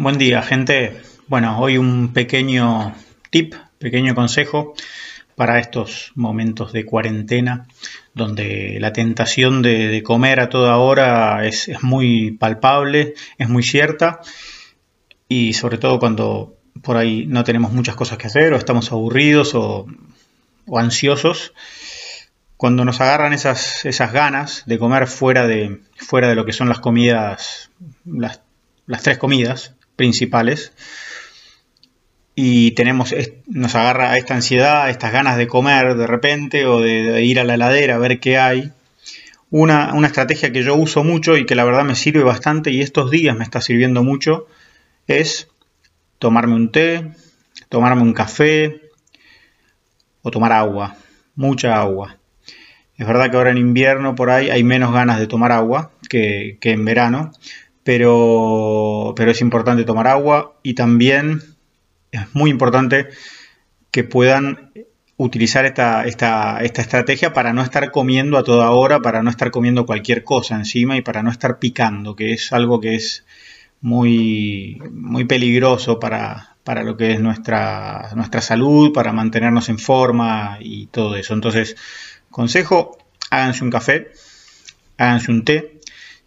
Buen día, gente. Bueno, hoy un pequeño tip, pequeño consejo para estos momentos de cuarentena, donde la tentación de, comer a toda hora es, muy palpable, es muy cierta, y sobre todo cuando por ahí no tenemos muchas cosas que hacer, o estamos aburridos o, ansiosos, cuando nos agarran esas, esas ganas de comer fuera de, fuera de lo que son las comidas, las, las tres comidas, principales y tenemos, nos agarra a esta ansiedad, estas ganas de comer de repente o de, ir a la heladera a ver qué hay. Una, una, estrategia que yo uso mucho y que la verdad me sirve bastante y estos días me está sirviendo mucho es tomarme un té, tomarme un café o tomar agua, mucha agua. Es verdad que ahora en invierno por ahí hay menos ganas de tomar agua que, que en verano, pero, pero es importante tomar agua y también es muy importante que puedan utilizar esta, esta, esta, estrategia para no estar comiendo a toda hora, para no estar comiendo cualquier cosa encima y para no estar picando, que es algo que es muy, muy peligroso para, para lo que es nuestra, nuestra salud, para mantenernos en forma y todo eso. Entonces, consejo, háganse un café, háganse un té,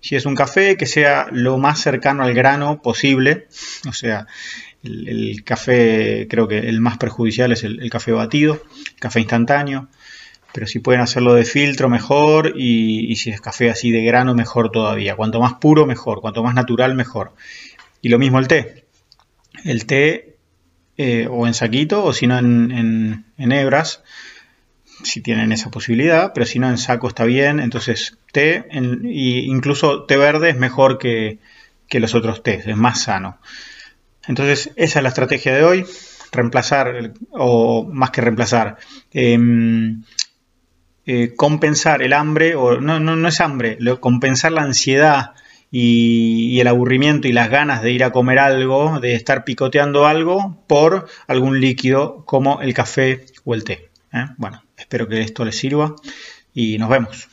si es un café, que sea lo más cercano al grano posible. O sea, el, café, creo que el más perjudicial es el, café batido, café instantáneo. Pero si pueden hacerlo de filtro, mejor. Y, si es café así de grano, mejor todavía. Cuanto más puro, mejor. Cuanto más natural, mejor. Y lo mismo el té. El té, eh, o en saquito, o si no en, en hebras si tienen esa posibilidad, pero si no en saco está bien. Entonces, té, incluso té verde es mejor que, los otros té, es más sano. Entonces, esa es la estrategia de hoy. Reemplazar, o más que reemplazar, em, eh, compensar el hambre, o no, no, es hambre, compensar la ansiedad y, el aburrimiento y las ganas de ir a comer algo, de estar picoteando algo, por algún líquido como el café o el té. ¿eh? Bueno, espero que esto les sirva y nos vemos.